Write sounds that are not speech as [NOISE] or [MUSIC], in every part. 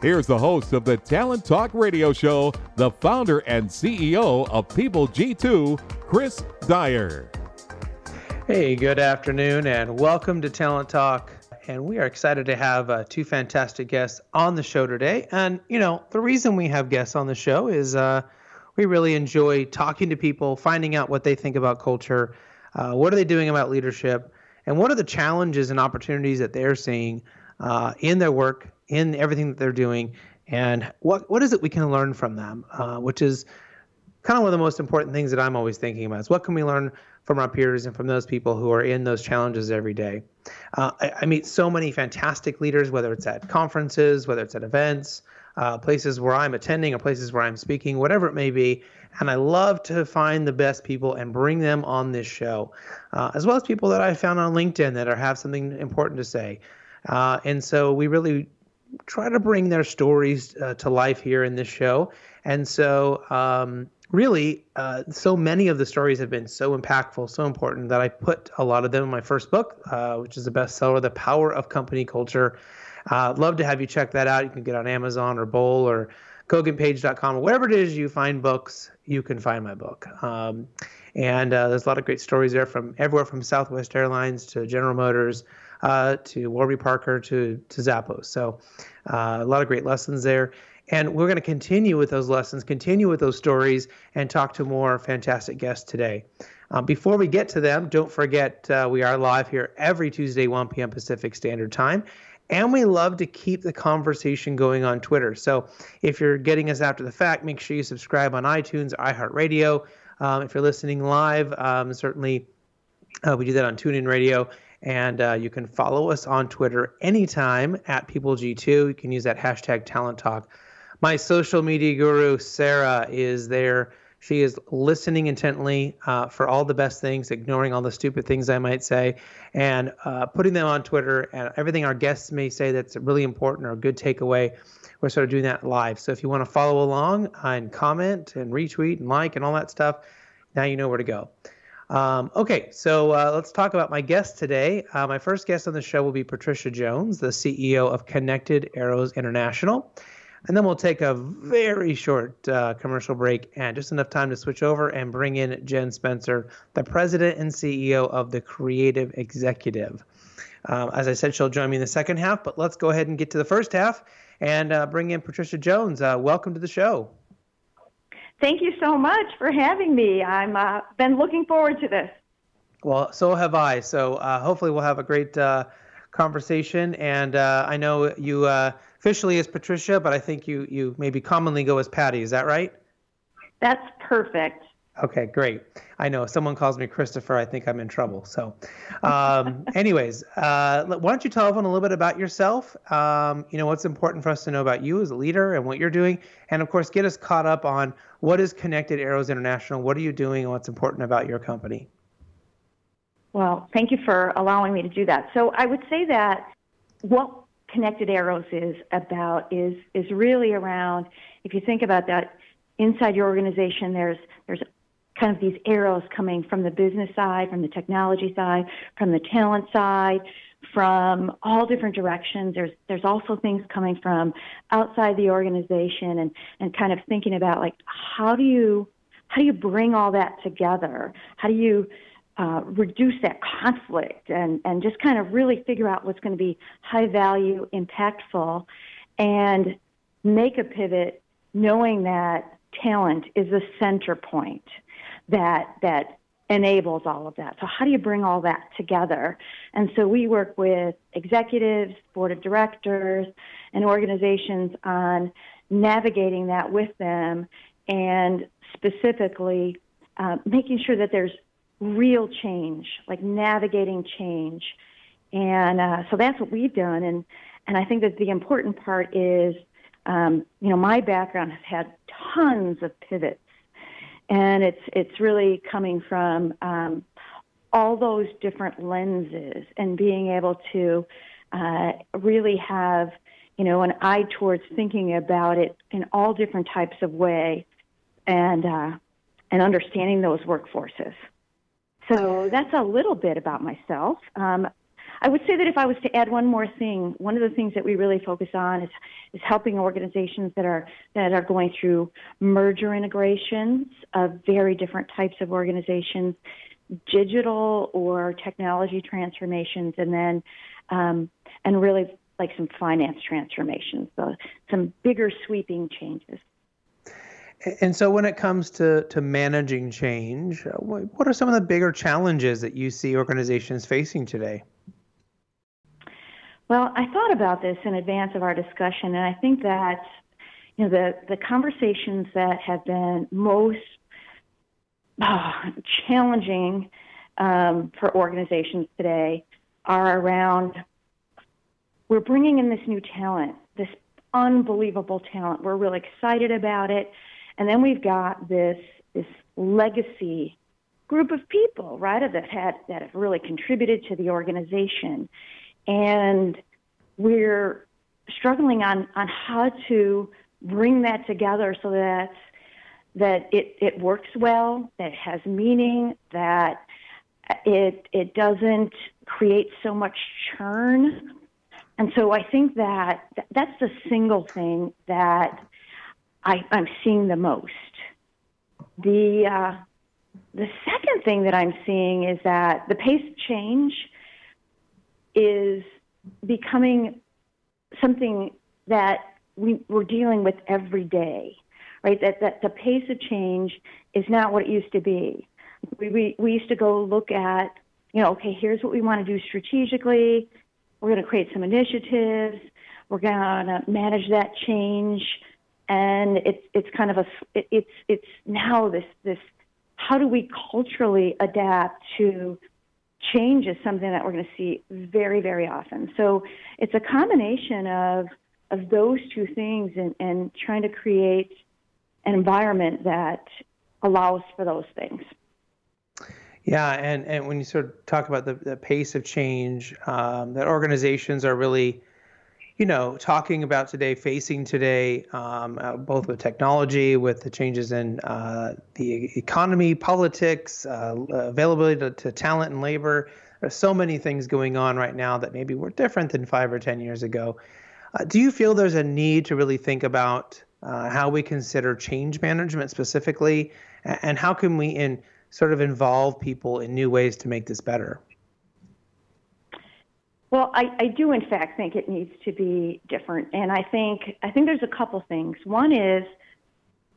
Here's the host of the Talent Talk Radio Show, the founder and CEO of People G2, Chris Dyer. Hey, good afternoon, and welcome to Talent Talk. And we are excited to have uh, two fantastic guests on the show today. And, you know, the reason we have guests on the show is uh, we really enjoy talking to people, finding out what they think about culture, uh, what are they doing about leadership, and what are the challenges and opportunities that they're seeing uh, in their work in everything that they're doing, and what what is it we can learn from them, uh, which is kind of one of the most important things that I'm always thinking about is what can we learn from our peers and from those people who are in those challenges every day. Uh, I, I, meet so many fantastic leaders, whether it's at conferences, whether it's at events, uh, places where I'm attending or places where I'm speaking, whatever it may be. And I love to find the best people and bring them on this show, uh, as well as people that I found on LinkedIn that are, have something important to say. Uh, and so we really try to bring their stories uh, to life here in this show. And so, um, really, uh, so many of the stories have been so impactful, so important that I put a lot of them in my first book, uh, which is a bestseller, The Power of Company Culture. Uh, love to have you check that out. You can get on Amazon or Bowl or koganpage.com or wherever it is you find books, you can find my book. Um, and uh, there's a lot of great stories there from everywhere from Southwest Airlines to General Motors uh, to Warby Parker to to Zappos. So uh, a lot of great lessons there. And we're going to continue with those lessons, continue with those stories, and talk to more fantastic guests today. Um, before we get to them, don't forget uh, we are live here every Tuesday, 1 p.m. Pacific Standard Time. And we love to keep the conversation going on Twitter. So if you're getting us after the fact, make sure you subscribe on iTunes, iHeartRadio. Um, if you're listening live, um, certainly uh, we do that on TuneIn Radio. And uh, you can follow us on Twitter anytime at PeopleG2. You can use that hashtag Talent Talk. My social media guru, Sarah, is there. She is listening intently uh, for all the best things, ignoring all the stupid things I might say, and uh, putting them on Twitter. And everything our guests may say that's really important or a good takeaway, we're sort of doing that live. So if you want to follow along and comment and retweet and like and all that stuff, now you know where to go. Um, okay, so uh, let's talk about my guest today. Uh, my first guest on the show will be Patricia Jones, the CEO of Connected Arrows International. And then we'll take a very short uh, commercial break and just enough time to switch over and bring in Jen Spencer, the president and CEO of the Creative Executive. Um, as I said, she'll join me in the second half, but let's go ahead and get to the first half and uh, bring in Patricia Jones. Uh, welcome to the show. Thank you so much for having me. I'm uh, been looking forward to this. Well, so have I. So uh, hopefully we'll have a great uh, conversation. And uh, I know you uh, officially as Patricia, but I think you you maybe commonly go as Patty. Is that right? That's perfect. Okay, great. I know if someone calls me Christopher, I think I'm in trouble. So, um, [LAUGHS] anyways, uh, why don't you tell everyone a little bit about yourself? Um, you know, what's important for us to know about you as a leader and what you're doing, and of course, get us caught up on what is Connected Arrows International. What are you doing, and what's important about your company? Well, thank you for allowing me to do that. So, I would say that what Connected Arrows is about is is really around. If you think about that inside your organization, there's there's kind of these arrows coming from the business side, from the technology side, from the talent side, from all different directions. There's there's also things coming from outside the organization and, and kind of thinking about like how do you how do you bring all that together? How do you uh, reduce that conflict and, and just kind of really figure out what's going to be high value, impactful, and make a pivot knowing that talent is the center point that that enables all of that. So how do you bring all that together? And so we work with executives, board of directors, and organizations on navigating that with them and specifically uh, making sure that there's real change, like navigating change. And uh, so that's what we've done. And, and I think that the important part is, um, you know, my background has had tons of pivots. And it's, it's really coming from um, all those different lenses and being able to uh, really have, you know, an eye towards thinking about it in all different types of way and, uh, and understanding those workforces. So that's a little bit about myself. Um, I would say that if I was to add one more thing, one of the things that we really focus on is, is helping organizations that are that are going through merger integrations of very different types of organizations, digital or technology transformations, and then um, and really like some finance transformations, so some bigger sweeping changes. And so, when it comes to, to managing change, uh, what are some of the bigger challenges that you see organizations facing today? Well, I thought about this in advance of our discussion, and I think that you know the the conversations that have been most oh, challenging um, for organizations today are around we're bringing in this new talent, this unbelievable talent. We're really excited about it. And then we've got this this legacy group of people, right, that had that have really contributed to the organization, and we're struggling on on how to bring that together so that that it, it works well, that it has meaning, that it it doesn't create so much churn. And so I think that that's the single thing that I, am seeing the most. The uh, the second thing that I'm seeing is that the pace of change is becoming something that we, we're dealing with every day, right? That, that the pace of change is not what it used to be. We, we, we used to go look at, you know, okay, here's what we want to do strategically. We're going to create some initiatives. We're going to manage that change and it's it's kind of a it's it's now this this how do we culturally adapt to change is something that we're going to see very very often. So it's a combination of of those two things and, and trying to create an environment that allows for those things. Yeah and and when you sort of talk about the, the pace of change um, that organizations are really you know, talking about today, facing today, um, uh, both with technology, with the changes in uh, the economy, politics, uh, availability to, to, talent and labor. There's so many things going on right now that maybe were different than five or 10 years ago. Uh, do you feel there's a need to really think about uh, how we consider change management specifically, and how can we in sort of involve people in new ways to make this better? Well, I, I do in fact think it needs to be different, and I think I think there's a couple things. One is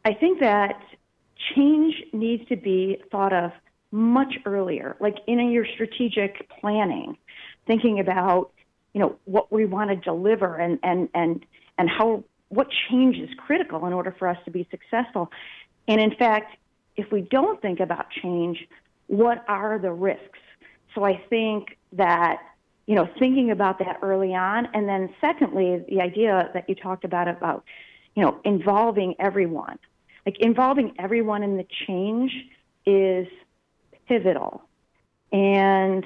I think that change needs to be thought of much earlier, like in your strategic planning, thinking about you know what we want to deliver and and and and how what change is critical in order for us to be successful. And in fact, if we don't think about change, what are the risks? So I think that you know, thinking about that early on. And then secondly, the idea that you talked about about, you know, involving everyone. Like involving everyone in the change is pivotal. And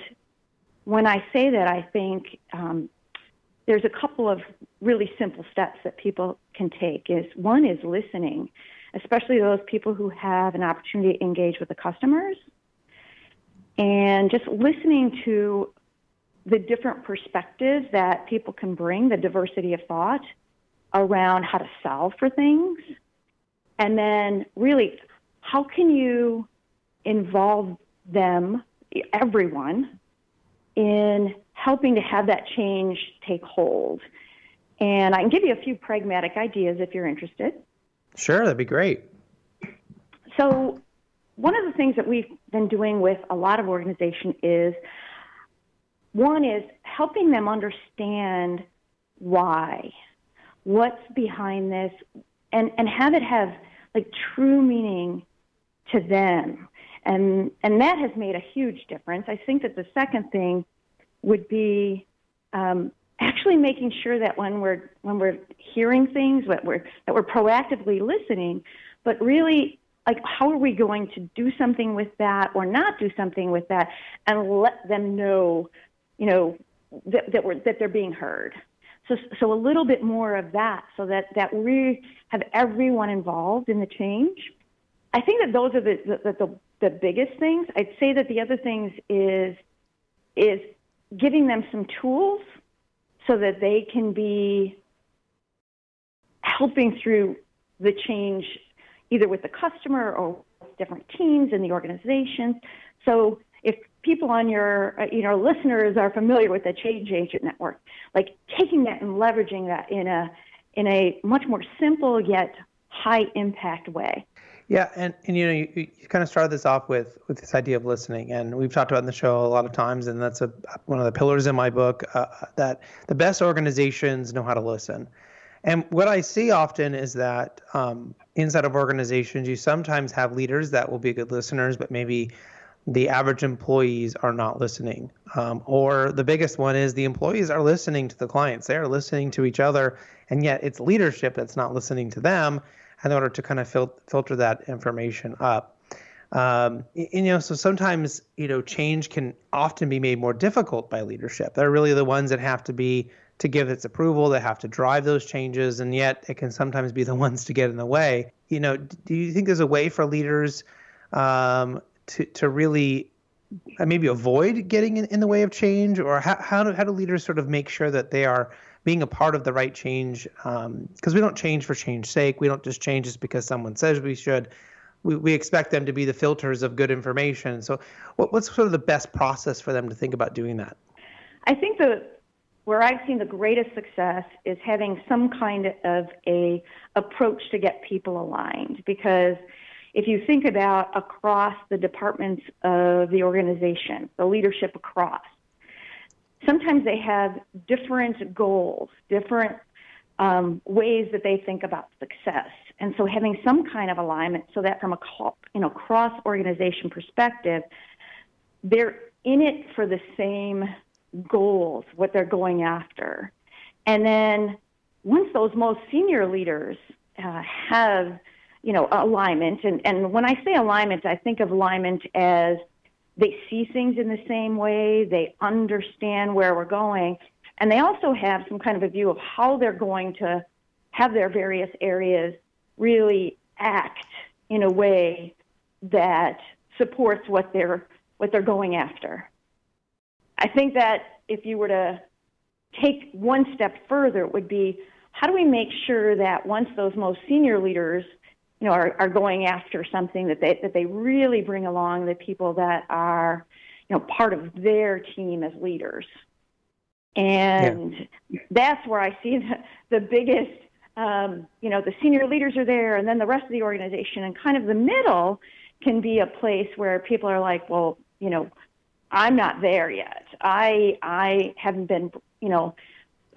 when I say that, I think um, there's a couple of really simple steps that people can take. Is one is listening, especially those people who have an opportunity to engage with the customers, and just listening to the different perspectives that people can bring, the diversity of thought around how to solve for things. And then, really, how can you involve them, everyone, in helping to have that change take hold? And I can give you a few pragmatic ideas if you're interested. Sure, that'd be great. So, one of the things that we've been doing with a lot of organizations is one is helping them understand why, what's behind this, and, and have it have like true meaning to them. And, and that has made a huge difference. I think that the second thing would be um, actually making sure that when we're when we're hearing things, that we're that we're proactively listening, but really like how are we going to do something with that or not do something with that and let them know you know that, that we're that they're being heard. So so a little bit more of that so that that we have everyone involved in the change. I think that those are the the, the, the biggest things. I'd say that the other things is is giving them some tools so that they can be helping through the change either with the customer or different teams in the organization. So people on your uh, you know listeners are familiar with the change agent network, like taking that and leveraging that in a in a much more simple yet high impact way. Yeah, and, and you know you, you kind of started this off with with this idea of listening, and we've talked about in the show a lot of times, and that's a one of the pillars in my book uh, that the best organizations know how to listen. And what I see often is that um, inside of organizations, you sometimes have leaders that will be good listeners, but maybe the average employees are not listening. Um, or the biggest one is the employees are listening to the clients, they are listening to each other, and yet it's leadership that's not listening to them in order to kind of fil- filter that information up. Um, and, you know, so sometimes you know change can often be made more difficult by leadership. They're really the ones that have to be to give its approval. They have to drive those changes, and yet it can sometimes be the [LAUGHS] ones to get in the way. You know, do you think there's a way for leaders um, to to really uh, maybe avoid getting in, in the way of change, or how how do how do leaders sort of make sure that they are being a part of the right change? Because um, we don't change for change's sake. We don't just change just because someone says we should. We, we expect them to be the filters of good information. So, what, what's sort of the best process for them to think about doing that? I think the where I've seen the greatest success is having some kind of a approach to get people aligned because if you think about across the departments of the organization, the leadership across, sometimes they have different goals, different um, ways that they think about success. And so having some kind of alignment so that from a you know cross organization perspective, they're in it for the same goals, what they're going after. And then once those most senior leaders uh, have, you know, alignment, and, and when I say alignment, I think of alignment as they see things in the same way, they understand where we're going, and they also have some kind of a view of how they're going to have their various areas really act in a way that supports what they're what they're going after. I think that if you were to take one step further, it would be how do we make sure that once those most senior leaders, you know, are, are going after something that they that they really bring along the people that are, you know, part of their team as leaders. And yeah. that's where I see the, the biggest, um, you know, the senior leaders are there, and then the rest of the organization, and kind of the middle can be a place where people are like, well, you know, I'm not there yet. I I haven't been you know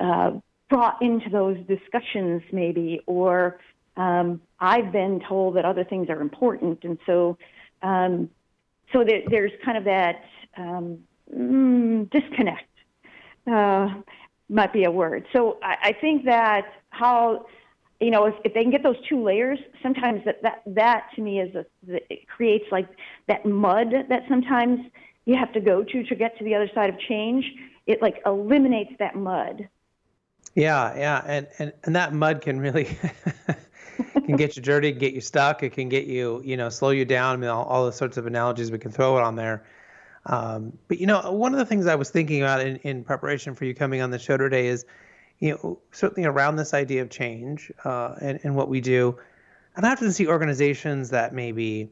uh, brought into those discussions maybe, or um, I've been told that other things are important, and so um, so there, there's kind of that um, mm, disconnect. Uh, might be a word. So I, I think that how you know, if, if they can get those two layers, sometimes that that that to me is a it creates like that mud that sometimes you have to go to to get to the other side of change, it like eliminates that mud. Yeah, yeah, and and and that mud can really [LAUGHS] can get you dirty, get you stuck. It can get you, you know, slow you down. I mean, all, all the sorts of analogies we can throw it on there. Um, but you know, one of the things I was thinking about in, in preparation for you coming on the show today is, you know, certainly around this idea of change uh, and and what we do. And I often see organizations that maybe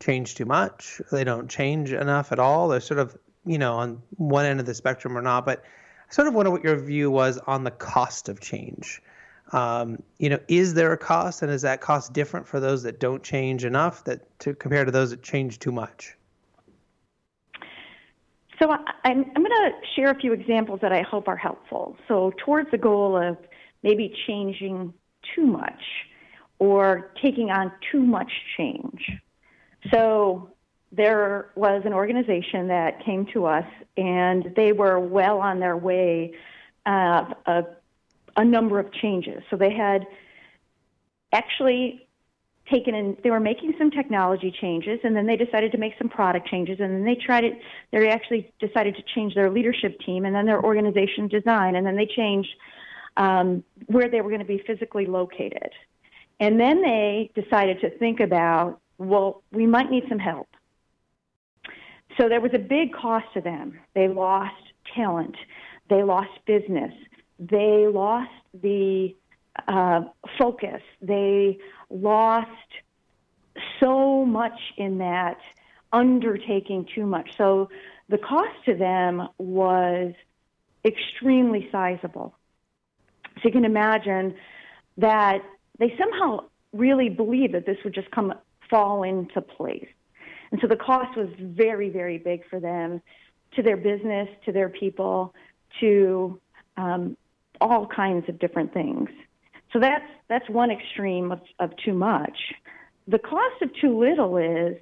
change too much. They don't change enough at all. They're sort of, you know, on one end of the spectrum or not. But I sort of wonder what your view was on the cost of change. Um, you know, is there a cost, and is that cost different for those that don't change enough that to compare to those that change too much? So I, I'm, I'm going to share a few examples that I hope are helpful. So towards the goal of maybe changing too much or taking on too much change. So there was an organization that came to us, and they were well on their way of a number of changes. So they had actually taken in, they were making some technology changes, and then they decided to make some product changes, and then they tried it, they actually decided to change their leadership team, and then their organization design, and then they changed um, where they were going to be physically located. And then they decided to think about, well, we might need some help. So there was a big cost to them. They lost talent, they lost business, they lost the uh, focus, they lost so much in that undertaking too much. So the cost to them was extremely sizable. So you can imagine that they somehow really believed that this would just come fall into place. And so the cost was very, very big for them, to their business, to their people, to um, all kinds of different things. So that's that's one extreme of, of too much. The cost of too little is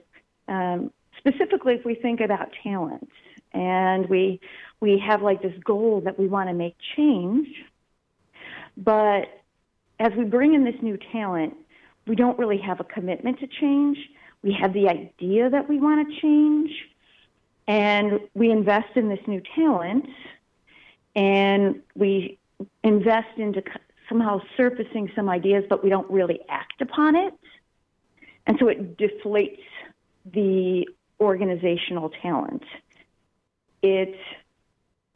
um, specifically if we think about talent and we we have like this goal that we want to make change, but as we bring in this new talent, we don't really have a commitment to change. We have the idea that we want to change, and we invest in this new talent, and we invest into somehow surfacing some ideas, but we don't really act upon it. And so it deflates the organizational talent. It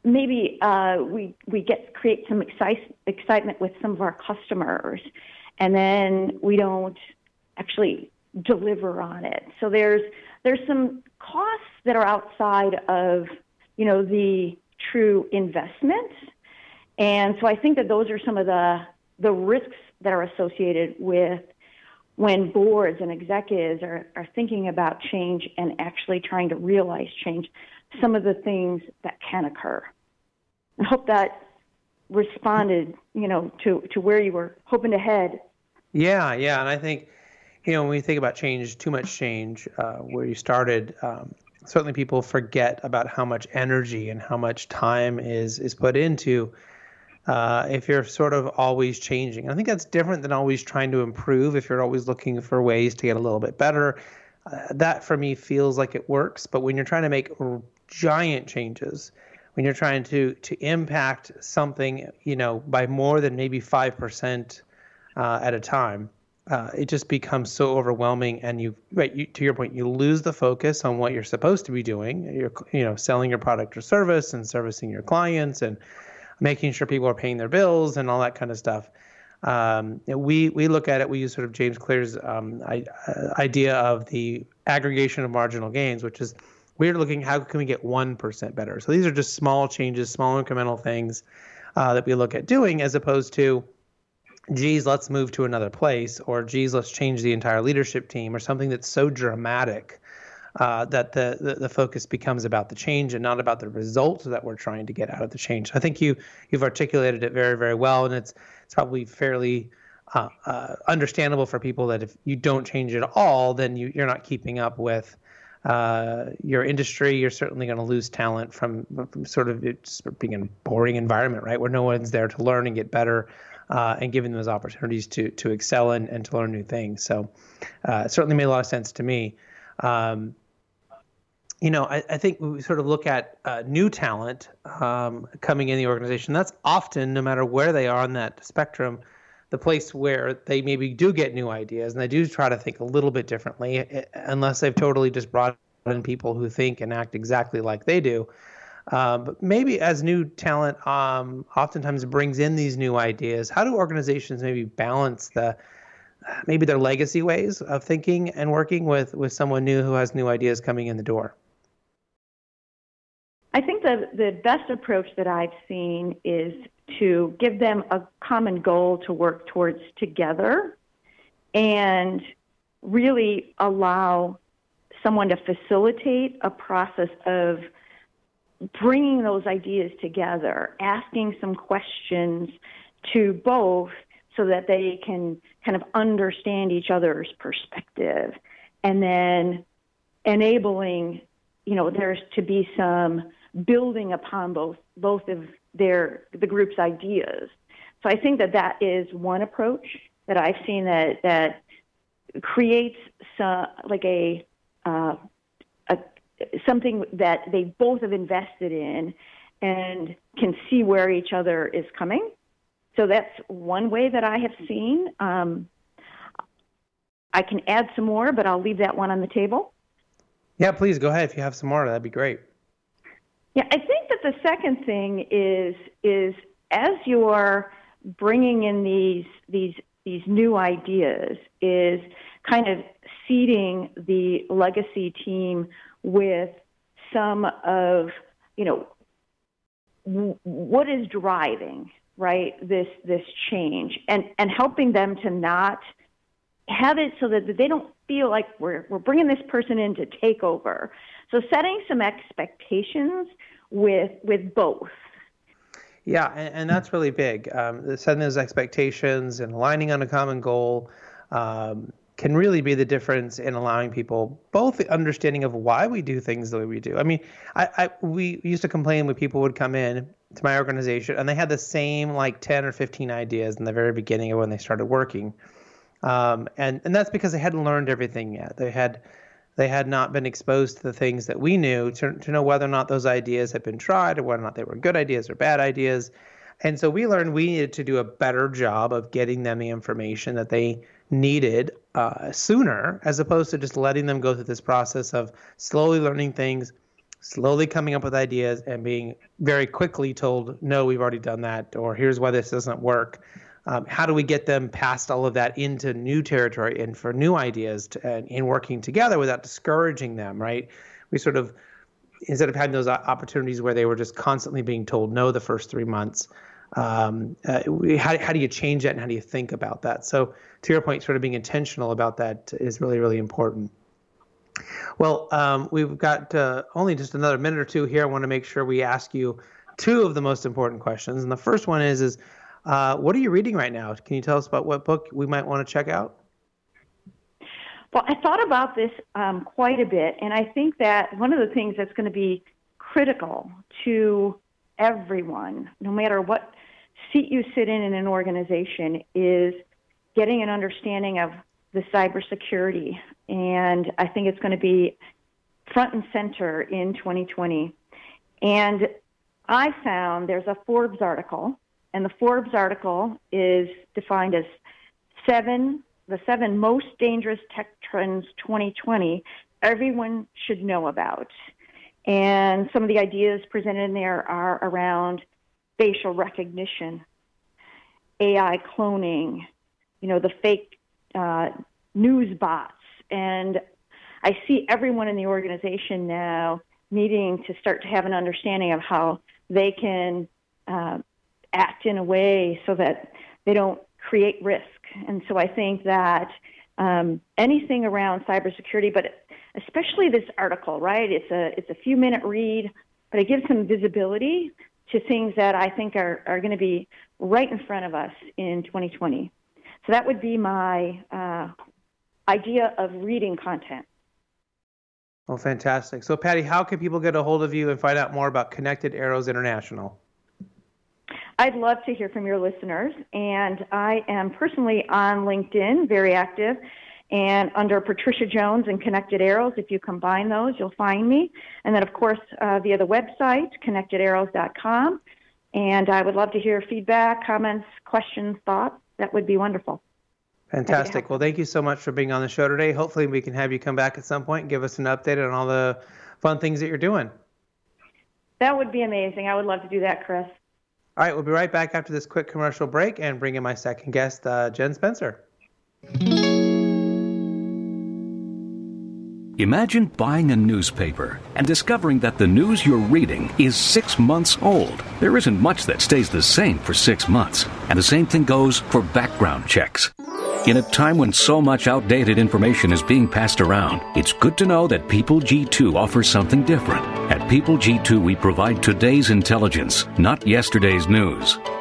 maybe uh, we we get create some excite, excitement with some of our customers, and then we don't actually deliver on it. So there's there's some costs that are outside of you know the true investment, and so I think that those are some of the the risks that are associated with when boards and executives are, are thinking about change and actually trying to realize change some of the things that can occur. I hope that responded, you know, to, to where you were hoping to head. Yeah, yeah, and I think, you know, when we think about change, too much change, uh, where you started, um, certainly people forget about how much energy and how much time is is put into. Uh, if you're sort of always changing, I think that's different than always trying to improve. If you're always looking for ways to get a little bit better, uh, that for me feels like it works. But when you're trying to make giant changes, when you're trying to to impact something, you know, by more than maybe five percent uh, at a time, uh, it just becomes so overwhelming. And you, right, you, to your point, you lose the focus on what you're supposed to be doing. You're, you know, selling your product or service and servicing your clients and making sure people are paying their bills and all that kind of stuff. Um, we we look at it. We use sort of James Clear's um, I, uh, idea of the aggregation of marginal gains, which is we're looking how can we get 1% better. So these are just small changes, small incremental things uh, that we look at doing as opposed to, geez, let's move to another place or geez, let's change the entire leadership team or something that's so dramatic uh, that the, the, the focus becomes about the change and not about the results that we're trying to get out of the change. I think you you've articulated it very very well, and it's it's probably fairly uh, uh, understandable for people that if you don't change at all, then you, you're not keeping up with uh, your industry, you're certainly going to lose talent from, from sort of it's being a boring environment, right, where no one's there to learn and get better, uh, and giving those opportunities to to excel and, and to learn new things. So, uh, it certainly made a lot of sense to me. Um, you know, I, I, think we sort of look at uh, new talent um, coming in the organization. That's often, no matter where they are on that spectrum, the place where they maybe do get new ideas and they do try to think a little bit differently, eh, unless they've totally just brought in people who think and act exactly like they do. Um, but maybe as new talent um, oftentimes brings in these new ideas, how do organizations maybe balance the maybe their legacy ways of thinking and working with with someone new who has new ideas coming in the door? I think the, the best approach that I've seen is to give them a common goal to work towards together and really allow someone to facilitate a process of bringing those ideas together, asking some questions to both so that they can kind of understand each other's perspective and then enabling you know there's to be some building upon both both of their the group's ideas so i think that that is one approach that i've seen that that creates some like a uh, a something that they both have invested in and can see where each other is coming so that's one way that i have seen um, I can add some more, but I'll leave that one on the table. Yeah, please go ahead. If you have some more, that'd be great. Yeah, I think that the second thing is is as you're bringing in these these these new ideas is kind of seeding the legacy team with some of you know w- what is driving right this this change and and helping them to not have it so that they don't feel like we're we're bringing this person in to take over. So setting some expectations with with both. Yeah, and, and that's really big. Um, setting those expectations and aligning on a common goal um, can really be the difference in allowing people both the understanding of why we do things the way we do. I mean, I, I we used to complain when people would come in to my organization and they had the same like 10 or 15 ideas in the very beginning of when they started working um, and and that's because they hadn't learned everything yet. They had they had not been exposed to the things that we knew to, to know whether or not those ideas had been tried or whether or not they were good ideas or bad ideas. And so we learned we needed to do a better job of getting them the information that they needed uh, sooner, as opposed to just letting them go through this process of slowly learning things, slowly coming up with ideas, and being very quickly told, no, we've already done that, or here's why this doesn't work um, how do we get them past all of that into new territory and for new ideas to, and in working together without discouraging them right? We sort of instead of having those opportunities where they were just constantly being told no the first three months um, uh, we, how, how do you change that and how do you think about that? So to your point sort of being intentional about that is really really important. Well um, we've got uh, only just another minute or two here. I want to make sure we ask you two of the most important questions and the first one is is uh, what are you reading right now? Can you tell us about what book we might want to check out? Well, I thought about this um, quite a bit, and I think that one of the things that's going to be critical to everyone, no matter what seat you sit in in an organization, is getting an understanding of the cybersecurity. And I think it's going to be front and center in 2020. And I found there's a Forbes article and the Forbes article is defined as seven, the seven most dangerous tech trends 2020 everyone should know about. And some of the ideas presented in there are around facial recognition, AI cloning, you know, the fake uh, news bots. And I see everyone in the organization now needing to start to have an understanding of how they can uh, act in a way so that they don't create risk. And so I think that um, anything around cybersecurity, but especially this article, right? It's a it's a few minute read, but it gives some visibility to things that I think are, are going to be right in front of us in 2020. So that would be my uh, idea of reading content. Well, fantastic. So, Patty, how can people get a hold of you and find out more about Connected Arrows International? I'd love to hear from your listeners, and I am personally on LinkedIn, very active, and under Patricia Jones and Connected Arrows. If you combine those, you'll find me. And then, of course, uh, via the website, connectedarrows.com. And I would love to hear feedback, comments, questions, thoughts. That would be wonderful. Fantastic. Well, thank you so much for being on the show today. Hopefully, we can have you come back at some point and give us an update on all the fun things that you're doing. That would be amazing. I would love to do that, Chris. All right, we'll be right back after this quick commercial break and bring in my second guest, uh, Jen Spencer. Imagine buying a newspaper and discovering that the news you're reading is six months old. There isn't much that stays the same for six months, and the same thing goes for background checks. In a time when so much outdated information is being passed around, it's good to know that People G2 offers something different. People G2, we provide today's intelligence, not yesterday's news.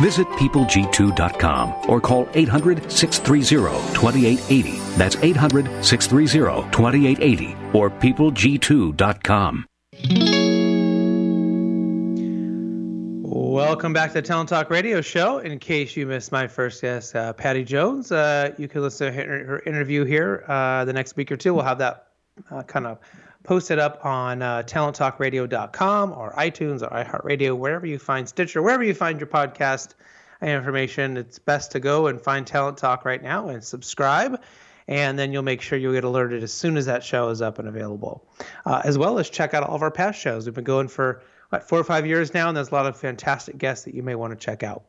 Visit peopleg2.com or call 800 630 2880. That's 800 630 2880 or peopleg2.com. Welcome back to the Talent Talk Radio Show. In case you missed my first guest, uh, Patty Jones, uh, you can listen to her, her interview here uh, the next week or two. We'll have that uh, kind of posted up on uh, talenttalkradio.com or iTunes or iHeartRadio, wherever you find Stitcher, wherever you find your podcast information. It's best to go and find Talent Talk right now and subscribe. And then you'll make sure you'll get alerted as soon as that show is up and available. Uh, as well as check out all of our past shows. We've been going for what, four or five years now, and there's a lot of fantastic guests that you may want to check out.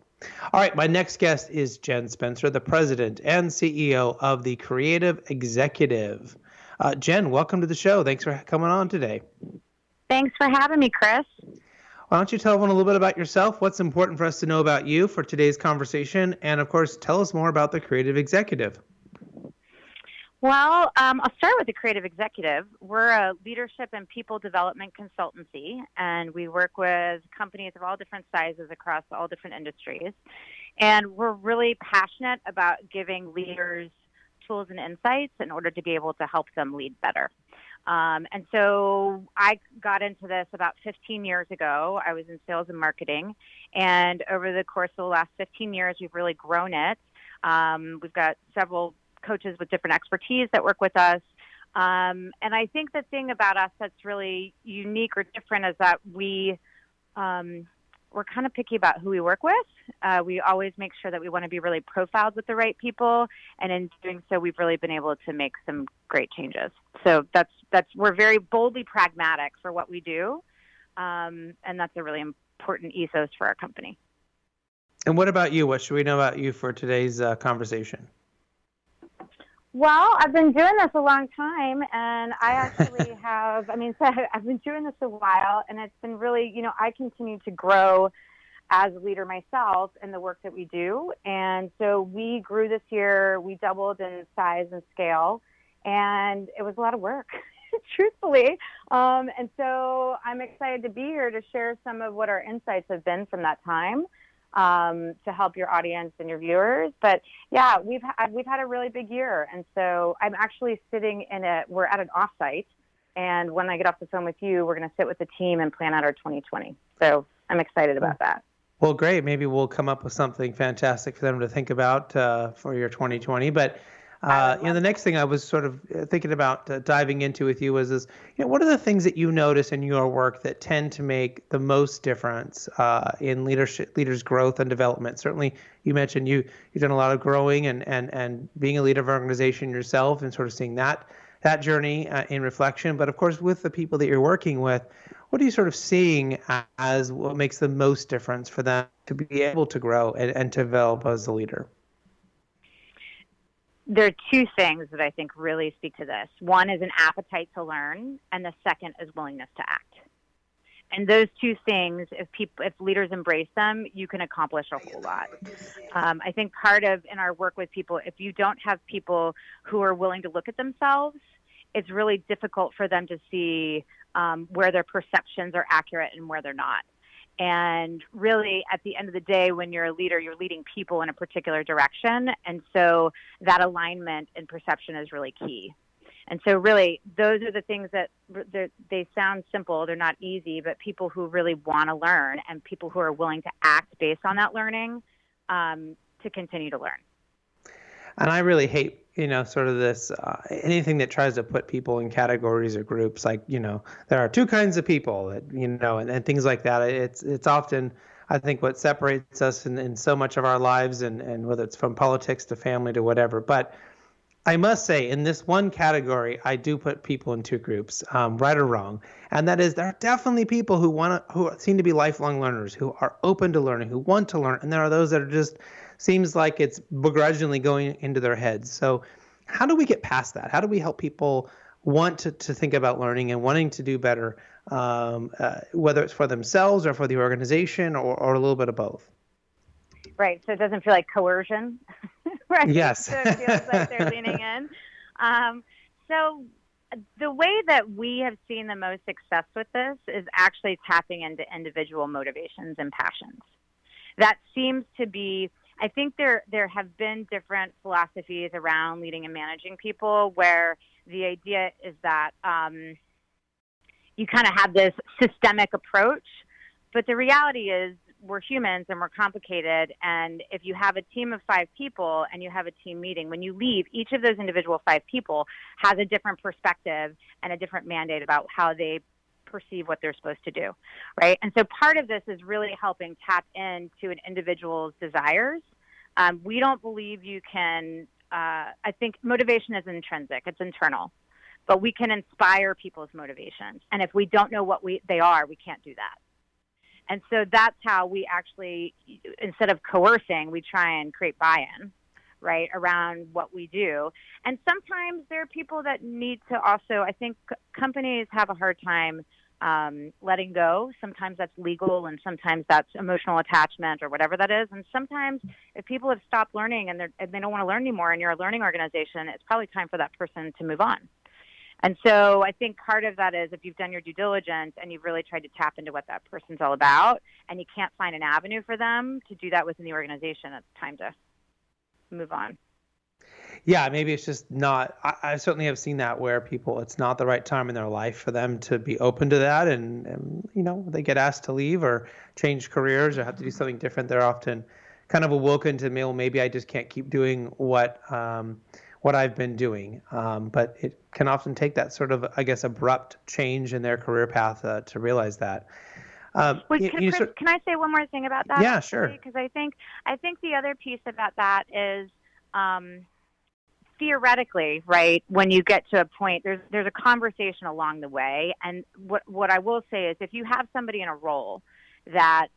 All right, my next guest is Jen Spencer, the president and CEO of the Creative Executive. Uh, Jen, welcome to the show. Thanks for coming on today. Thanks for having me, Chris. Why don't you tell everyone a little bit about yourself? What's important for us to know about you for today's conversation? And of course, tell us more about the Creative Executive. Well, um, I'll start with the Creative Executive. We're a leadership and people development consultancy, and we work with companies of all different sizes across all different industries. And we're really passionate about giving leaders tools and insights in order to be able to help them lead better. Um, and so I got into this about 15 years ago. I was in sales and marketing. And over the course of the last 15 years, we've really grown it. Um, we've got several coaches with different expertise that work with us. Um, and I think the thing about us that's really unique or different is that we um, we're kind of picky about who we work with. Uh, we always make sure that we want to be really profiled with the right people, and in doing so, we've really been able to make some great changes. So that's that's we're very boldly pragmatic for what we do, um, and that's a really important ethos for our company. And what about you? What should we know about you for today's uh, conversation? Well, I've been doing this a long time, and I actually [LAUGHS] have. I mean, [LAUGHS] so I've been doing this a while, and it's been really, you know, I continue to grow as a leader myself in the work that we do. And so we grew this year. We doubled in size and scale, and it was a lot of work, [LAUGHS] truthfully. Um, and so I'm excited to be here to share some of what our insights have been from that time um, to help your audience and your viewers. But yeah, we've we've had a really big year, and so I'm actually sitting in a we're at an offsite, and when I get off the phone with you, we're going to sit with the team and plan out our 2020. So I'm excited about that. Well, great. Maybe we'll come up with something fantastic for them to think about uh, for your 2020. But uh, you know, the next thing I was sort of uh, thinking about uh, diving into with you was, is you know, what are the things that you notice in your work that tend to make the most difference uh, in leadership, leaders' growth and development? Certainly, you mentioned you you've done a lot of growing and and and being a leader of an organization yourself, and sort of seeing that that journey uh, in reflection. But of course, with the people that you're working with, what are you sort of seeing as what makes the most difference for them to be able to grow and, and to develop as a leader? There are two things that I think really speak to this. One is an appetite to learn, and the second is willingness to act. And those two things, if people, if leaders embrace them, you can accomplish a whole lot. Um, I think part of in our work with people, if you don't have people who are willing to look at themselves, it's really difficult for them to see um, where their perceptions are accurate and where they're not. And really, at the end of the day, when you're a leader, you're leading people in a particular direction. And so that alignment and perception is really key. And so, really, those are the things that they sound simple. They're not easy, but people who really want to learn and people who are willing to act based on that learning um, to continue to learn. And I really hate you know sort of this uh, anything that tries to put people in categories or groups like you know there are two kinds of people that you know and, and things like that. It's it's often I think what separates us in, in so much of our lives and and whether it's from politics to family to whatever, but I must say, in this one category, I do put people in two groups, um, right or wrong, and that is there are definitely people who want to, who seem to be lifelong learners, who are open to learning, who want to learn, and there are those that are just seems like it's begrudgingly going into their heads. So, how do we get past that? How do we help people want to, to think about learning and wanting to do better, um, uh, whether it's for themselves or for the organization or, or a little bit of both? Right. So it doesn't feel like coercion. [LAUGHS] right? Yes. so it feels like they're [LAUGHS] leaning in. Um, so the way that we have seen the most success with this is actually tapping into individual motivations and passions. That seems to be I think there there have been different philosophies around leading and managing people where the idea is that um, you kind of have this systemic approach, but the reality is we're humans and we're complicated. And if you have a team of five people and you have a team meeting, when you leave, each of those individual five people has a different perspective and a different mandate about how they perceive what they're supposed to do, right? And so part of this is really helping tap into an individual's desires. Um, we don't believe you can. Uh, I think motivation is intrinsic; it's internal, but we can inspire people's motivations. And if we don't know what we they are, we can't do that. And so that's how we actually, instead of coercing, we try and create buy-in, right, around what we do. And sometimes there are people that need to also, I think companies have a hard time um, letting go. Sometimes that's legal, and sometimes that's emotional attachment or whatever that is. And sometimes if people have stopped learning and, and they don't want to learn anymore, and you're a learning organization, it's probably time for that person to move on. And so I think part of that is if you've done your due diligence and you've really tried to tap into what that person's all about and you can't find an avenue for them to do that within the organization, it's time to move on. Yeah, maybe it's just not. I, I, certainly have seen that where people, it's not the right time in their life for them to be open to that. And, and you know, they get asked to leave or change careers or have to do something different. They're often kind of awoken to, well, maybe I just can't keep doing what. Um, what I've been doing. Um, but it can often take that sort of, I guess, abrupt change in their career path uh, to realize that. Um, you, can, you sort... can, I say one more thing about that? Yeah, sure. Because I think I think the other piece about that is um, theoretically, right? When you get to a point, there's there's a conversation along the way, and what what I will say is, if you have somebody in a role that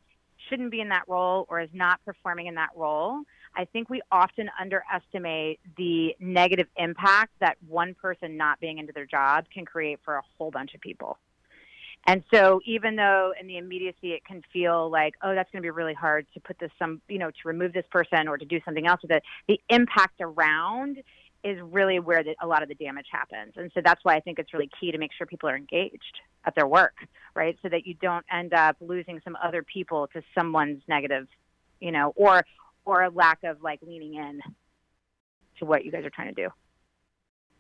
shouldn't be in that role or is not performing in that role, I think we often underestimate the negative impact that one person not being into their job can create for a whole bunch of people. And so even though in the immediacy it can feel like, oh, that's going to be really hard to put this some, you know, to remove this person or to do something else with it, the impact around is really where the, a lot of the damage happens. And so that's why I think it's really key to make sure people are engaged at their work, right? So that you don't end up losing some other people to someone's negative, you know, or or a lack of like leaning in to what you guys are trying to do.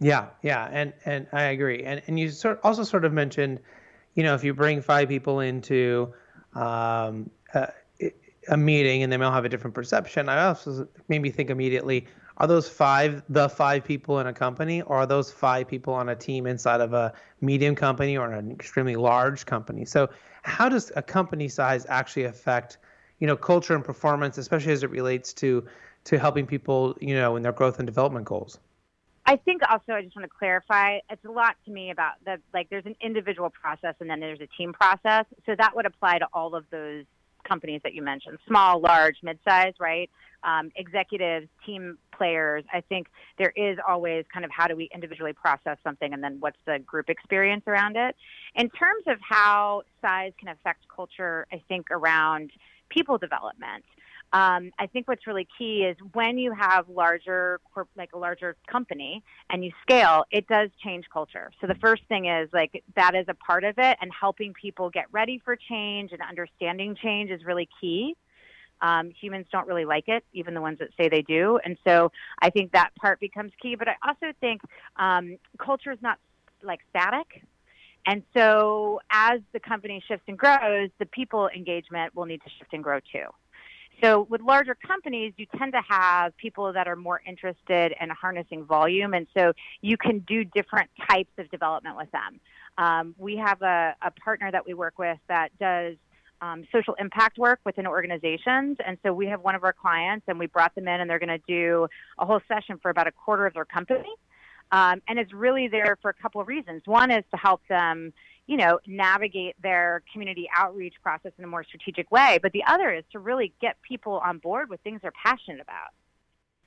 Yeah, yeah, and and I agree. And and you sort also sort of mentioned, you know, if you bring five people into um, a, a meeting and they may all have a different perception, I also made me think immediately: Are those five the five people in a company, or are those five people on a team inside of a medium company or an extremely large company? So, how does a company size actually affect you know culture and performance, especially as it relates to to helping people you know in their growth and development goals. I think also I just want to clarify it's a lot to me about the like there's an individual process and then there's a team process. So that would apply to all of those companies that you mentioned, small, large, mid-size, right? Um, executives, team players. I think there is always kind of how do we individually process something and then what's the group experience around it. In terms of how size can affect culture, I think around people development. Um, I think what's really key is when you have larger, like a larger company and you scale, it does change culture. So the first thing is like that is a part of it, and helping people get ready for change and understanding change is really key. Um, humans don't really like it, even the ones that say they do, and so I think that part becomes key. But I also think um, culture is not like static. And so as the company shifts and grows, the people engagement will need to shift and grow too. So with larger companies, you tend to have people that are more interested in harnessing volume, and so you can do different types of development with them. Um, we have a, a partner that we work with that does um, social impact work within organizations. And so we have one of our clients, and we brought them in, and they're going to do a whole session for about a quarter of their company. Um, and it's really there for a couple of reasons. One is to help them, you know, navigate their community outreach process in a more strategic way. But the other is to really get people on board with things they're passionate about.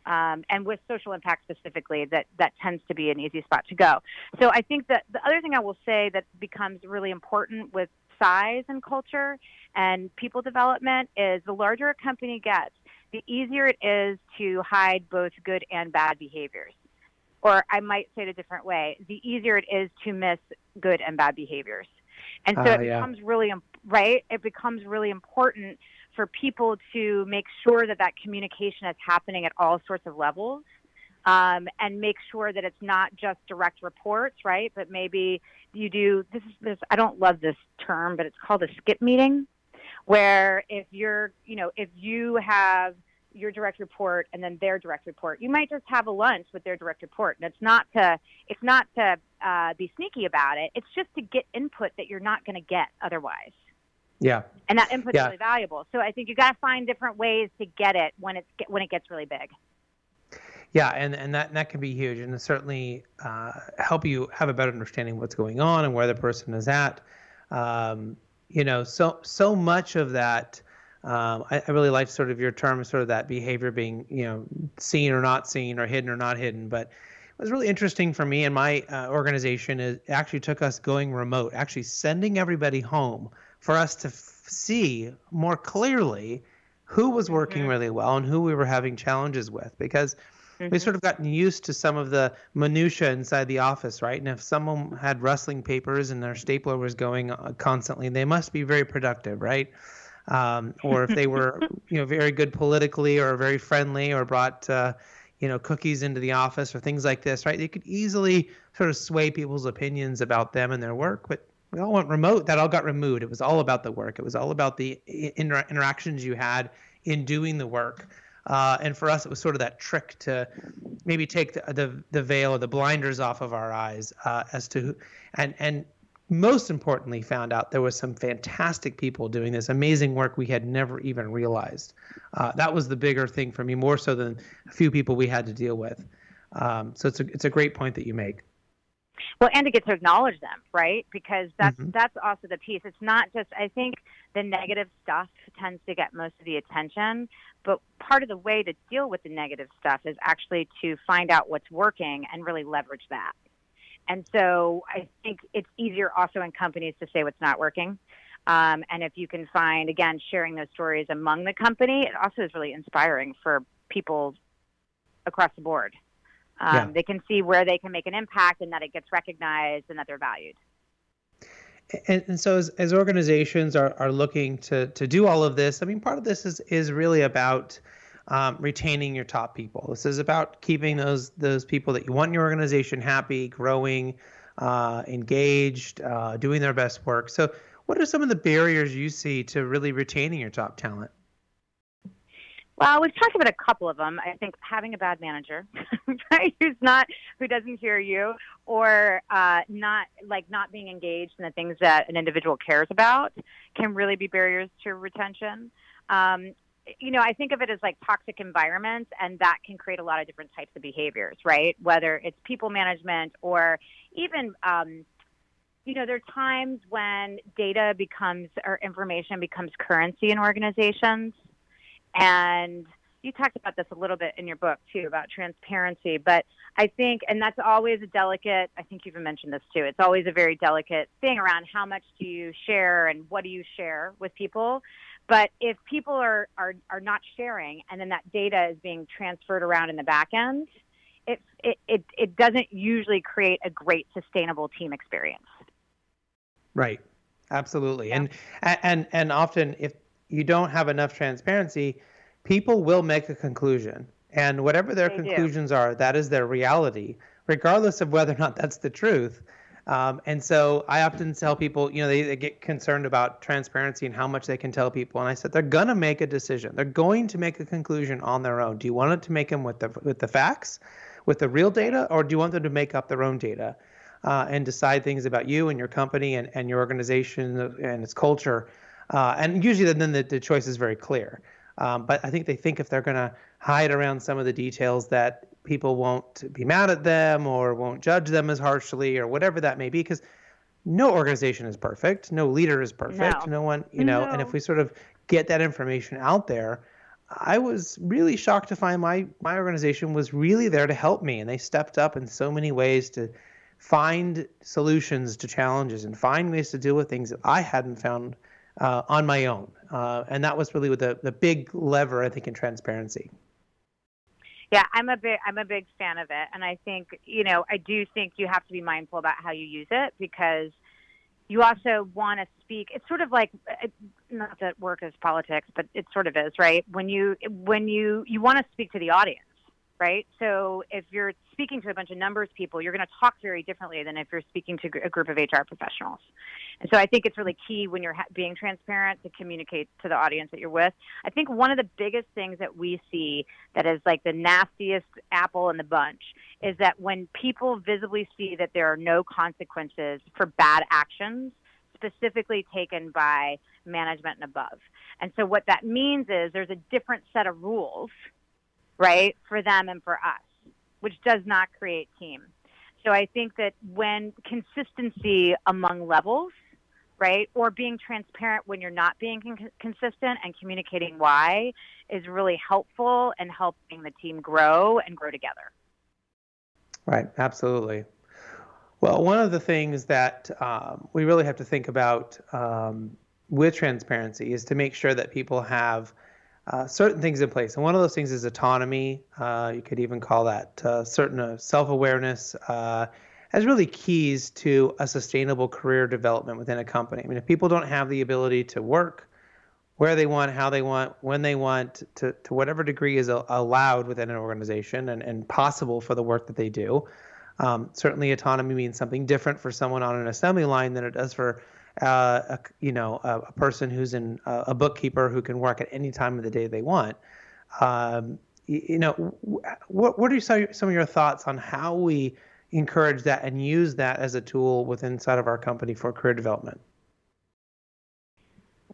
Um, and with social impact specifically, that, that tends to be an easy spot to go. So I think that the other thing I will say that becomes really important with size and culture and people development is the larger a company gets, the easier it is to hide both good and bad behaviors. Or I might say it a different way, the easier it is to miss good and bad behaviors. And so uh, it yeah. becomes really, right? It becomes really important for people to make sure that that communication is happening at all sorts of levels um, and make sure that it's not just direct reports, right? But maybe you do this is this. I don't love this term, but it's called a skip meeting, where if you're, you know, if you have your direct report and then their direct report, you might just have a lunch with their direct report, and it's not to it's not to uh, be sneaky about it. It's just to get input that you're not going to get otherwise. Yeah. And that input yeah. is really valuable. So I think you got to find different ways to get it when it's when it gets really big. Yeah, and, and that and that can be huge, and it certainly uh, help you have a better understanding of what's going on and where the person is at. Um, you know, so so much of that. Um, I, I, really like sort of your term, sort of that behavior being, you know, seen or not seen, or hidden or not hidden. But it was really interesting for me and my uh, organization. It actually took us going remote, actually sending everybody home for us to f- see more clearly who was working mm-hmm. really well and who we were having challenges with, because Mm-hmm. We've sort of gotten used to some of the minutia inside the office, right? And if someone had rustling papers and their stapler was going uh, constantly, they must be very productive, right? Um, or if they were, [LAUGHS] you know, very good politically or very friendly or brought, uh, you know, cookies into the office or things like this, right? They could easily sort of sway people's opinions about them and their work, but we all went remote. That all got removed. It was all about the work. It was all about the inter- interactions you had in doing the work. Uh, and for us, it was sort of that trick to maybe take the the, the veil or the blinders off of our eyes uh, as to who, and and most importantly, found out there was some fantastic people doing this amazing work we had never even realized. Uh, that was the bigger thing for me, more so than a few people we had to deal with. Um, so it's a it's a great point that you make. Well, and to get to acknowledge them, right? Because that's mm-hmm. that's also the piece. It's not just I think the negative stuff tends to get most of the attention, but part of the way to deal with the negative stuff is actually to find out what's working and really leverage that. And so I think it's easier also in companies to say what's not working. Um, and if you can find, again, sharing those stories among the company, it also is really inspiring for people across the board. Um, yeah. They can see where they can make an impact and that it gets recognized and that they're valued. And, and so as, as organizations are, are looking to, to do all of this, I mean, part of this is, is really about um, retaining your top people. This is about keeping those those people that you want in your organization happy, growing, uh, engaged, uh, doing their best work. So, what are some of the barriers you see to really retaining your top talent? Well, we've talked about a couple of them. I think having a bad manager, [LAUGHS] right, who's not, who doesn't hear you, or uh, not like not being engaged in the things that an individual cares about, can really be barriers to retention. Um, you know, I think of it as like toxic environments, and that can create a lot of different types of behaviors, right? Whether it's people management or even, um, you know, there are times when data becomes or information becomes currency in organizations and you talked about this a little bit in your book too about transparency, but I think, and that's always a delicate, I think you've mentioned this too, it's always a very delicate thing around how much do you share and what do you share with people. But if people are, are, are not sharing and then that data is being transferred around in the back end, it, it, it, it doesn't usually create a great sustainable team experience. Right. Absolutely. Yeah. And, and, and often if you don't have enough transparency, people will make a conclusion. And whatever their they conclusions do. are, that is their reality, regardless of whether or not that's the truth. Um, and so I often tell people, you know, they, they get concerned about transparency and how much they can tell people. And I said, they're going to make a decision. They're going to make a conclusion on their own. Do you want it to make them with the, with the facts, with the real data, or do you want them to make up their own data uh, and decide things about you and your company and, and your organization and its culture? Uh, and usually then the, the choice is very clear. Um, but I think they think if they're going to hide around some of the details that people won't be mad at them or won't judge them as harshly or whatever that may be because no organization is perfect. No leader is perfect. No, no one you know no. and if we sort of get that information out there i was really shocked to find my my organization was really there to help me and they stepped up in so many ways to find solutions to challenges and find ways to deal with things that i hadn't found uh, on my own. Uh, and that was really the, the big lever i think in transparency yeah, I'm a big I'm a big fan of it, and I think you know I do think you have to be mindful about how you use it because you also want to speak. It's sort of like not that work is politics, but it sort of is, right? When you when you you want to speak to the audience, right? So if you're speaking to a bunch of numbers people, you're going to talk very differently than if you're speaking to a group of HR professionals. And so I think it's really key when you're ha- being transparent to communicate to the audience that you're with. I think one of the biggest things that we see that is like the nastiest apple in the bunch is that when people visibly see that there are no consequences for bad actions, specifically taken by management and above. And so what that means is there's a different set of rules, right, for them and for us which does not create team. So I think that when consistency among levels, right, or being transparent when you're not being con- consistent and communicating why is really helpful in helping the team grow and grow together. Right, absolutely. Well, one of the things that um, we really have to think about um, with transparency is to make sure that people have uh, certain things in place. And one of those things is autonomy. Uh, you could even call that uh, certain uh, self awareness uh, as really keys to a sustainable career development within a company. I mean, if people don't have the ability to work where they want, how they want, when they want, to, to whatever degree is allowed within an organization and, and possible for the work that they do, um, certainly autonomy means something different for someone on an assembly line than it does for uh, a, you know, a, a, person who's in a bookkeeper who can work at any time of the day they want. Um, you, you, know, what what are some of your thoughts on how we encourage that and use that as a tool within inside of our company for career development?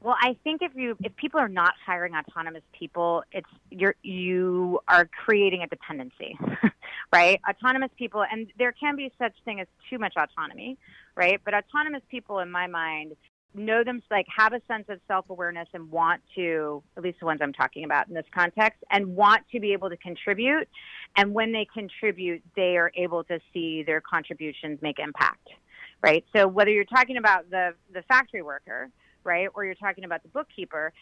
Well, I think if you if people are not hiring autonomous people, it's you're you are creating a dependency, [LAUGHS] right? Autonomous people, and there can be such thing as too much autonomy, right? But autonomous people, in my mind, know them like have a sense of self awareness and want to at least the ones I'm talking about in this context and want to be able to contribute. And when they contribute, they are able to see their contributions make impact, right? So whether you're talking about the the factory worker right? Or you're talking about the bookkeeper.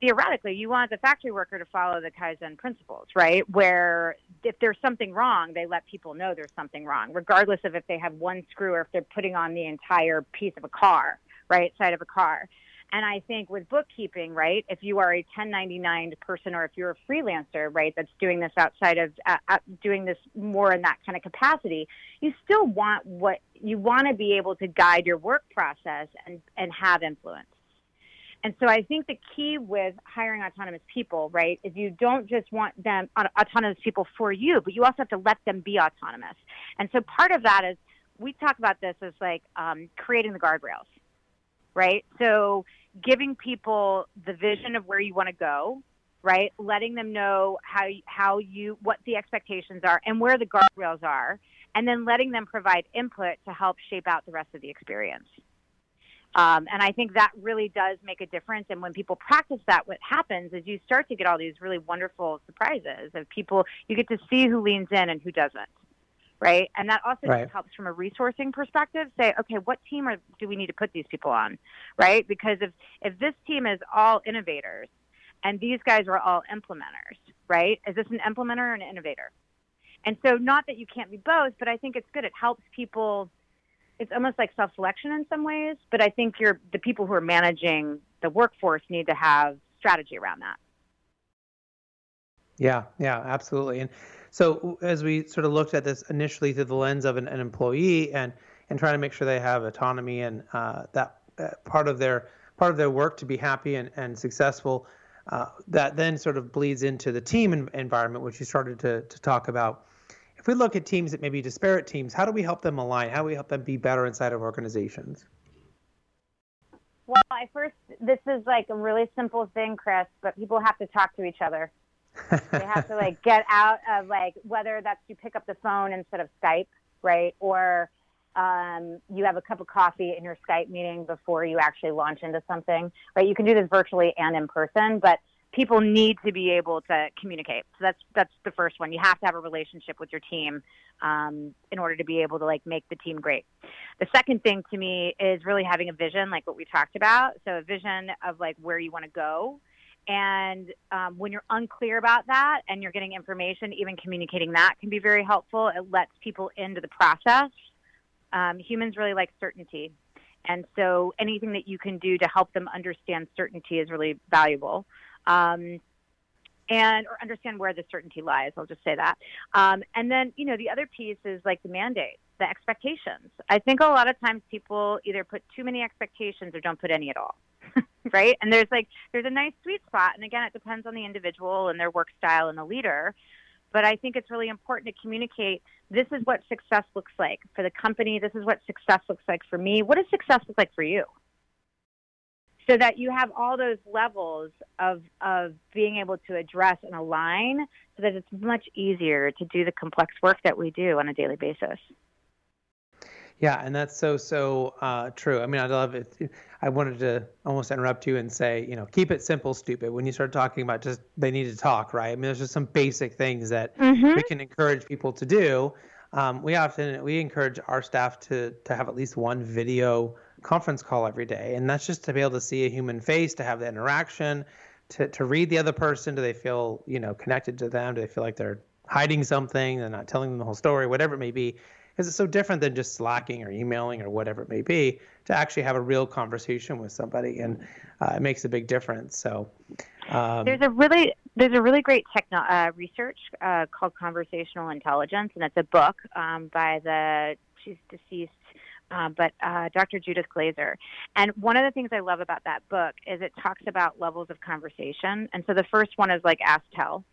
Theoretically, you want the factory worker to follow the Kaizen principles, right? Where if there's something wrong, they let people know there's something wrong, regardless of if they have one screw or if they're putting on the entire piece of a car, right? Side of a car. And I think with bookkeeping, right, if you are a 1099 person or if you're a freelancer, right, that's doing this outside of uh, uh, doing this more in that kind of capacity, you still want what you want to be able to guide your work process and, and have influence. And so I think the key with hiring autonomous people, right, is you don't just want them autonomous people for you, but you also have to let them be autonomous. And so part of that is we talk about this as like um, creating the guardrails, right? So giving people the vision of where you want to go, right? Letting them know how how you what the expectations are and where the guardrails are, and then letting them provide input to help shape out the rest of the experience. Um, and I think that really does make a difference. And when people practice that, what happens is you start to get all these really wonderful surprises of people. You get to see who leans in and who doesn't right? And that also right. helps from a resourcing perspective. Say, okay, what team are, do we need to put these people on, right? Because if if this team is all innovators and these guys are all implementers, right? Is this an implementer or an innovator? And so, not that you can't be both, but I think it's good. It helps people. It's almost like self-selection in some ways, but I think you're the people who are managing the workforce need to have strategy around that. Yeah, yeah, absolutely. And so as we sort of looked at this initially through the lens of an, an employee and and trying to make sure they have autonomy and uh, that uh, part of their part of their work to be happy and, and successful. Uh, that then sort of bleeds into the team environment, which you started to, to talk about. If we look at teams that may be disparate teams, how do we help them align? How do we help them be better inside of organizations? Well, I first, this is like a really simple thing, Chris, but people have to talk to each other. They have to like get out of like whether that's you pick up the phone instead of Skype, right? Or um, you have a cup of coffee in your Skype meeting before you actually launch into something, right? You can do this virtually and in person, but people need to be able to communicate. So that's that's the first one. You have to have a relationship with your team um, in order to be able to like make the team great. The second thing to me is really having a vision, like what we talked about. So a vision of like where you want to go. And um, when you're unclear about that and you're getting information, even communicating that can be very helpful. It lets people into the process. Um, humans really like certainty. And so anything that you can do to help them understand certainty is really valuable um, and or understand where the certainty lies. I'll just say that. Um, and then you know the other piece is like the mandate, the expectations. I think a lot of times people either put too many expectations or don't put any at all. [LAUGHS] right? And there's like there's a nice sweet spot, and again, it depends on the individual and their work style and the leader. But I think it's really important to communicate this is what success looks like for the company. This is what success looks like for me. What does success look like for you? so that you have all those levels of of being able to address and align so that it's much easier to do the complex work that we do on a daily basis yeah and that's so so uh, true i mean i love it i wanted to almost interrupt you and say you know keep it simple stupid when you start talking about just they need to talk right i mean there's just some basic things that mm-hmm. we can encourage people to do um, we often we encourage our staff to to have at least one video conference call every day. And that's just to be able to see a human face, to have the interaction, to, to read the other person. Do they feel, you know, connected to them? Do they feel like they're hiding something? They're not telling them the whole story, whatever it may be. Because it's so different than just slacking or emailing or whatever it may be to actually have a real conversation with somebody. And uh, it makes a big difference. So um, there's a really there's a really great techno uh, research uh, called conversational intelligence, and it's a book um, by the she's deceased uh, but uh, Dr. Judith Glaser. And one of the things I love about that book is it talks about levels of conversation. And so the first one is like ask tell.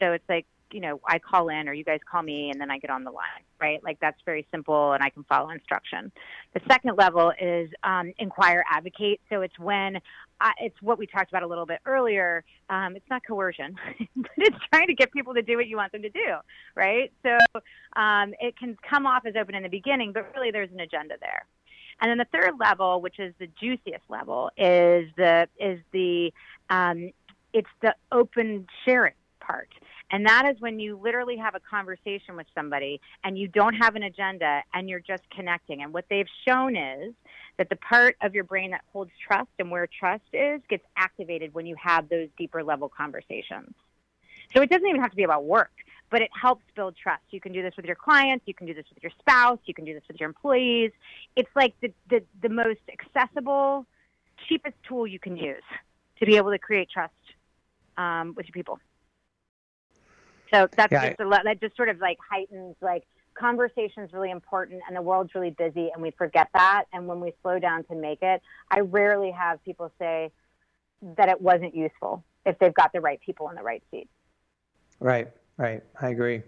So it's like you know, I call in or you guys call me and then I get on the line, right? Like that's very simple and I can follow instruction. The second level is um, inquire, advocate. So it's when I, it's what we talked about a little bit earlier. Um, it's not coercion, [LAUGHS] but it's trying to get people to do what you want them to do, right? So um, it can come off as open in the beginning, but really there's an agenda there. And then the third level, which is the juiciest level, is the is the um, it's the open sharing part. And that is when you literally have a conversation with somebody and you don't have an agenda and you're just connecting. And what they've shown is that the part of your brain that holds trust and where trust is gets activated when you have those deeper level conversations. So it doesn't even have to be about work, but it helps build trust. You can do this with your clients, you can do this with your spouse, you can do this with your employees. It's like the, the, the most accessible, cheapest tool you can use to be able to create trust um, with your people. So that's yeah, just a, that just sort of like heightens like conversation is really important and the world's really busy and we forget that. And when we slow down to make it i rarely have people say that it wasn't useful if they've got the right people in the right seat. Right right. I agree.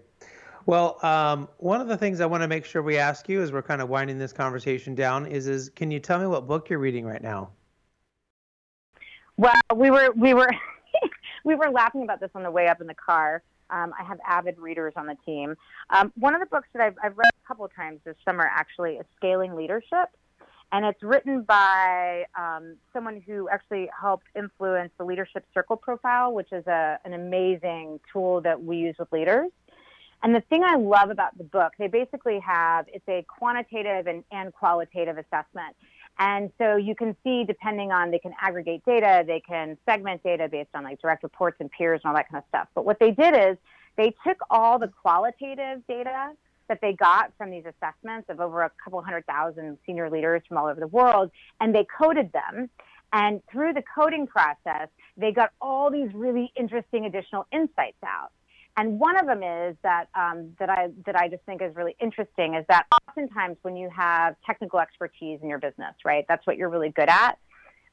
Well um, one of the things i want to make sure we ask you as we're kind of winding this conversation down is is can you tell me what book you're reading right now? Well we were we were [LAUGHS] we were laughing about this on the way up in the car um, I have avid readers on the team. Um, one of the books that I've, I've read a couple of times this summer actually is Scaling Leadership. And it's written by um, someone who actually helped influence the Leadership Circle Profile, which is a, an amazing tool that we use with leaders. And the thing I love about the book, they basically have it's a quantitative and, and qualitative assessment. And so you can see, depending on, they can aggregate data, they can segment data based on like direct reports and peers and all that kind of stuff. But what they did is they took all the qualitative data that they got from these assessments of over a couple hundred thousand senior leaders from all over the world, and they coded them. And through the coding process, they got all these really interesting additional insights out. And one of them is that um, that I that I just think is really interesting is that oftentimes when you have technical expertise in your business, right, that's what you're really good at.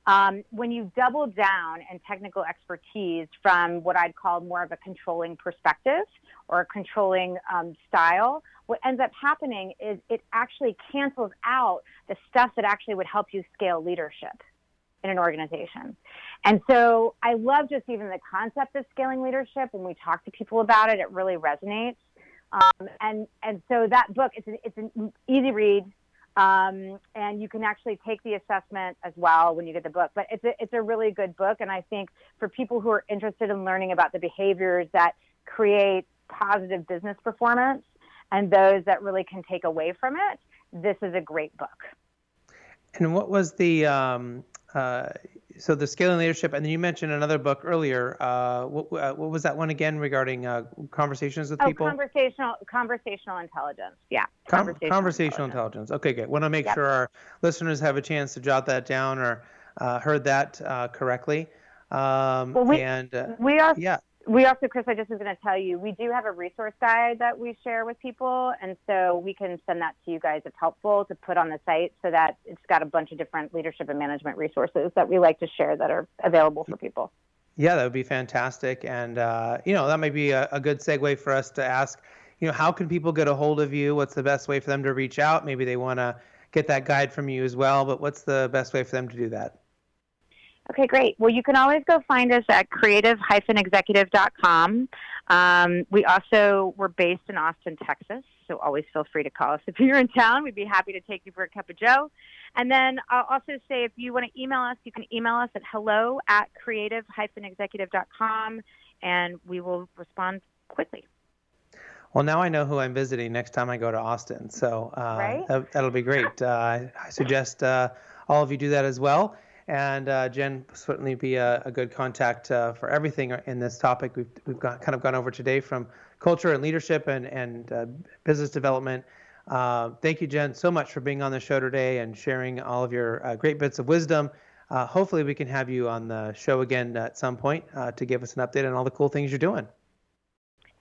Um, when you double down in technical expertise from what I'd call more of a controlling perspective or a controlling um, style, what ends up happening is it actually cancels out the stuff that actually would help you scale leadership in an organization. And so I love just even the concept of scaling leadership. When we talk to people about it, it really resonates. Um, and and so that book, it's an, it's an easy read, um, and you can actually take the assessment as well when you get the book. But it's a, it's a really good book, and I think for people who are interested in learning about the behaviors that create positive business performance and those that really can take away from it, this is a great book. And what was the um, uh, so the scaling leadership, and then you mentioned another book earlier. Uh, what, uh, what was that one again regarding uh, conversations with oh, people? conversational conversational intelligence. Yeah, Com- conversational, conversational intelligence. intelligence. Okay, good. Want to make yep. sure our listeners have a chance to jot that down or uh, heard that uh, correctly. Um, well, we, and we are yeah we also, Chris, I just was going to tell you, we do have a resource guide that we share with people, and so we can send that to you guys if helpful to put on the site, so that it's got a bunch of different leadership and management resources that we like to share that are available for people. Yeah, that would be fantastic, and uh, you know that might be a, a good segue for us to ask, you know, how can people get a hold of you? What's the best way for them to reach out? Maybe they want to get that guide from you as well, but what's the best way for them to do that? Okay, great. Well, you can always go find us at creative-executive.com. Um, we also, we're based in Austin, Texas, so always feel free to call us if [LAUGHS] you're in town. We'd be happy to take you for a cup of joe. And then I'll also say if you want to email us, you can email us at hello at creative-executive.com, and we will respond quickly. Well, now I know who I'm visiting next time I go to Austin, so uh, right? that, will be great. [LAUGHS] Uh, I suggest uh, all of you do that as well. And uh, Jen certainly be a, a good contact uh, for everything in this topic we've we've got, kind of gone over today, from culture and leadership and and uh, business development. Uh, thank you, Jen, so much for being on the show today and sharing all of your uh, great bits of wisdom. Uh, hopefully, we can have you on the show again at some point to give us an update on all the cool things you're doing.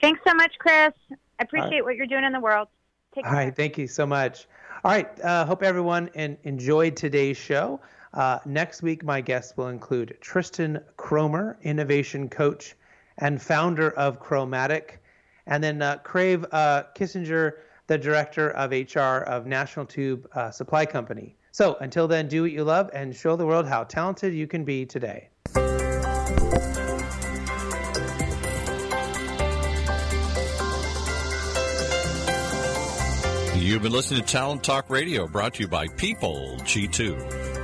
Thanks so much, Chris. I appreciate right. what you're doing in the world. Take all care. right, thank you so much. All right, hope everyone in, enjoyed today's show. Uh, next week, my guests will include Tristan Kromer, innovation coach and founder of Kromatic, and then uh, Crave uh, Kissinger, the director of HR of National Tube uh, Supply Company. So until then, do what you love and show the world how talented you can be today. You've been listening to Talent Talk Radio, brought to you by PeopleG2.